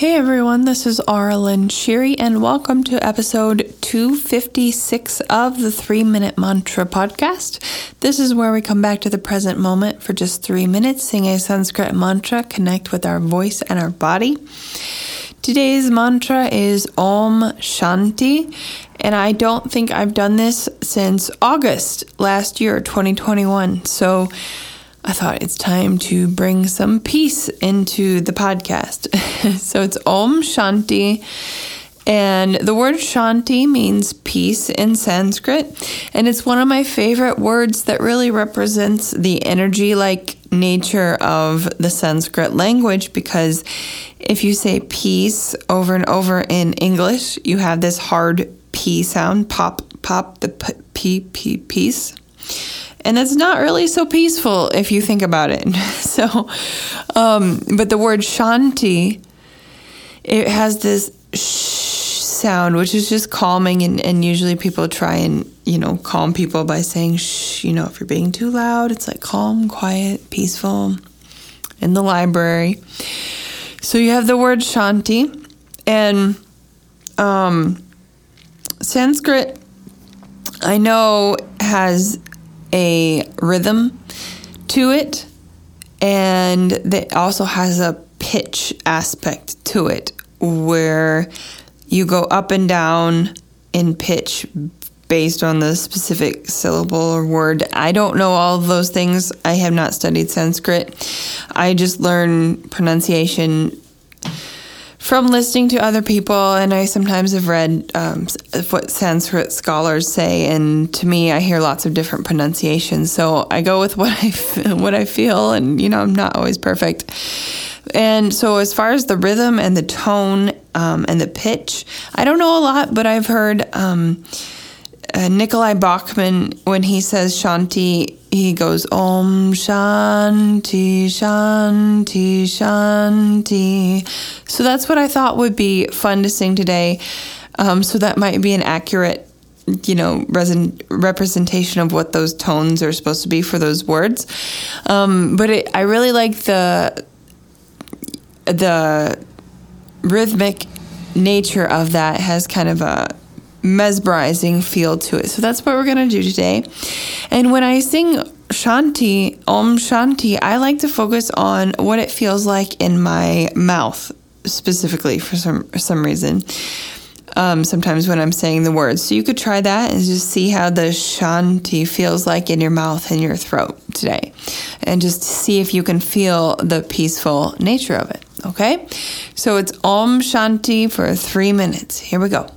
Hey everyone, this is Aaralyn Shiri, and welcome to episode 256 of the Three Minute Mantra podcast. This is where we come back to the present moment for just three minutes, sing a Sanskrit mantra, connect with our voice and our body. Today's mantra is Om Shanti, and I don't think I've done this since August last year, 2021. So, I thought it's time to bring some peace into the podcast. so it's Om Shanti. And the word Shanti means peace in Sanskrit. And it's one of my favorite words that really represents the energy like nature of the Sanskrit language because if you say peace over and over in English, you have this hard P sound pop, pop, the P, P, peace. And that's not really so peaceful if you think about it. so, um, but the word shanti, it has this sh sound, which is just calming. And, and usually people try and, you know, calm people by saying shh. You know, if you're being too loud, it's like calm, quiet, peaceful in the library. So you have the word shanti. And um, Sanskrit, I know, has a rhythm to it, and it also has a pitch aspect to it where you go up and down in pitch based on the specific syllable or word. I don't know all of those things. I have not studied Sanskrit. I just learn pronunciation from listening to other people, and I sometimes have read um, what Sanskrit scholars say, and to me, I hear lots of different pronunciations. So I go with what I what I feel, and you know, I'm not always perfect. And so, as far as the rhythm and the tone um, and the pitch, I don't know a lot, but I've heard. Um, uh, Nicolai Bachman, when he says Shanti, he goes Om Shanti, Shanti, Shanti. So that's what I thought would be fun to sing today. Um, so that might be an accurate, you know, resin- representation of what those tones are supposed to be for those words. Um, but it, I really like the the rhythmic nature of that has kind of a mesmerizing feel to it. So that's what we're going to do today. And when I sing Shanti, Om Shanti, I like to focus on what it feels like in my mouth specifically for some for some reason. Um, sometimes when I'm saying the words. So you could try that and just see how the Shanti feels like in your mouth and your throat today. And just see if you can feel the peaceful nature of it. Okay? So it's Om Shanti for three minutes. Here we go.